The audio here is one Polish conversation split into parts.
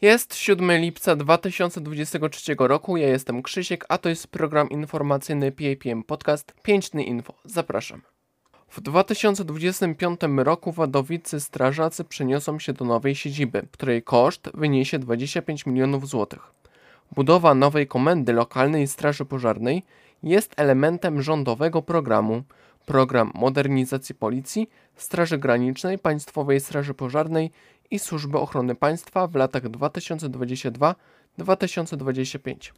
Jest 7 lipca 2023 roku, ja jestem Krzysiek, a to jest program informacyjny PAPM Podcast 5 dni info. Zapraszam. W 2025 roku wadowicy strażacy przeniosą się do nowej siedziby, której koszt wyniesie 25 milionów złotych. Budowa nowej komendy lokalnej Straży Pożarnej jest elementem rządowego programu Program Modernizacji Policji, Straży Granicznej, Państwowej Straży Pożarnej i Służby Ochrony Państwa w latach 2022-2025.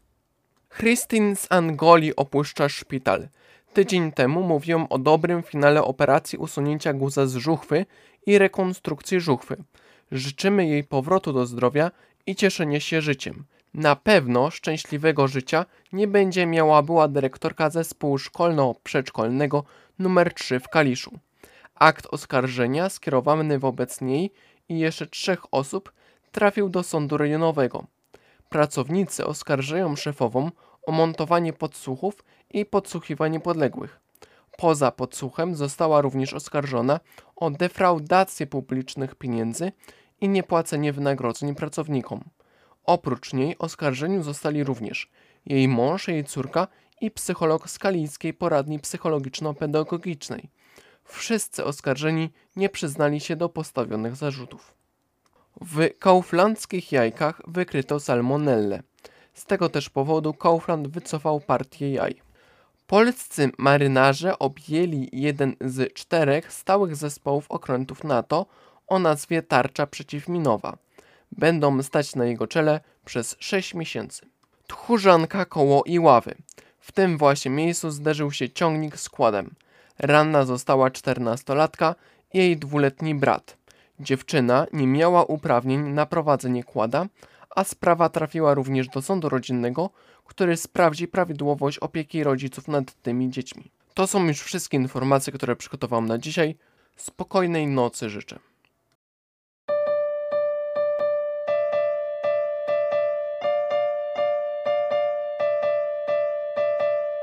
Christine z Angoli opuszcza szpital. Tydzień temu mówiłem o dobrym finale operacji usunięcia guza z żuchwy i rekonstrukcji żuchwy. Życzymy jej powrotu do zdrowia i cieszenia się życiem. Na pewno szczęśliwego życia nie będzie miała była dyrektorka zespołu szkolno-przedszkolnego nr 3 w Kaliszu. Akt oskarżenia skierowany wobec niej i jeszcze trzech osób trafił do sądu rejonowego. Pracownicy oskarżają szefową o montowanie podsłuchów i podsłuchiwanie podległych. Poza podsłuchem została również oskarżona o defraudację publicznych pieniędzy i niepłacenie wynagrodzeń pracownikom. Oprócz niej oskarżeni zostali również jej mąż, jej córka i psycholog z Kalińskiej Poradni Psychologiczno-Pedagogicznej. Wszyscy oskarżeni nie przyznali się do postawionych zarzutów. W kauflandzkich jajkach wykryto salmonellę. Z tego też powodu Kaufland wycofał partię jaj. Polscy marynarze objęli jeden z czterech stałych zespołów okrętów NATO o nazwie Tarcza Przeciwminowa. Będą stać na jego czele przez 6 miesięcy. Tchórzanka koło Iławy. W tym właśnie miejscu zderzył się ciągnik z kładem. Ranna została 14-latka i jej dwuletni brat. Dziewczyna nie miała uprawnień na prowadzenie kłada, a sprawa trafiła również do sądu rodzinnego, który sprawdzi prawidłowość opieki rodziców nad tymi dziećmi. To są już wszystkie informacje, które przygotowałam na dzisiaj. Spokojnej nocy życzę.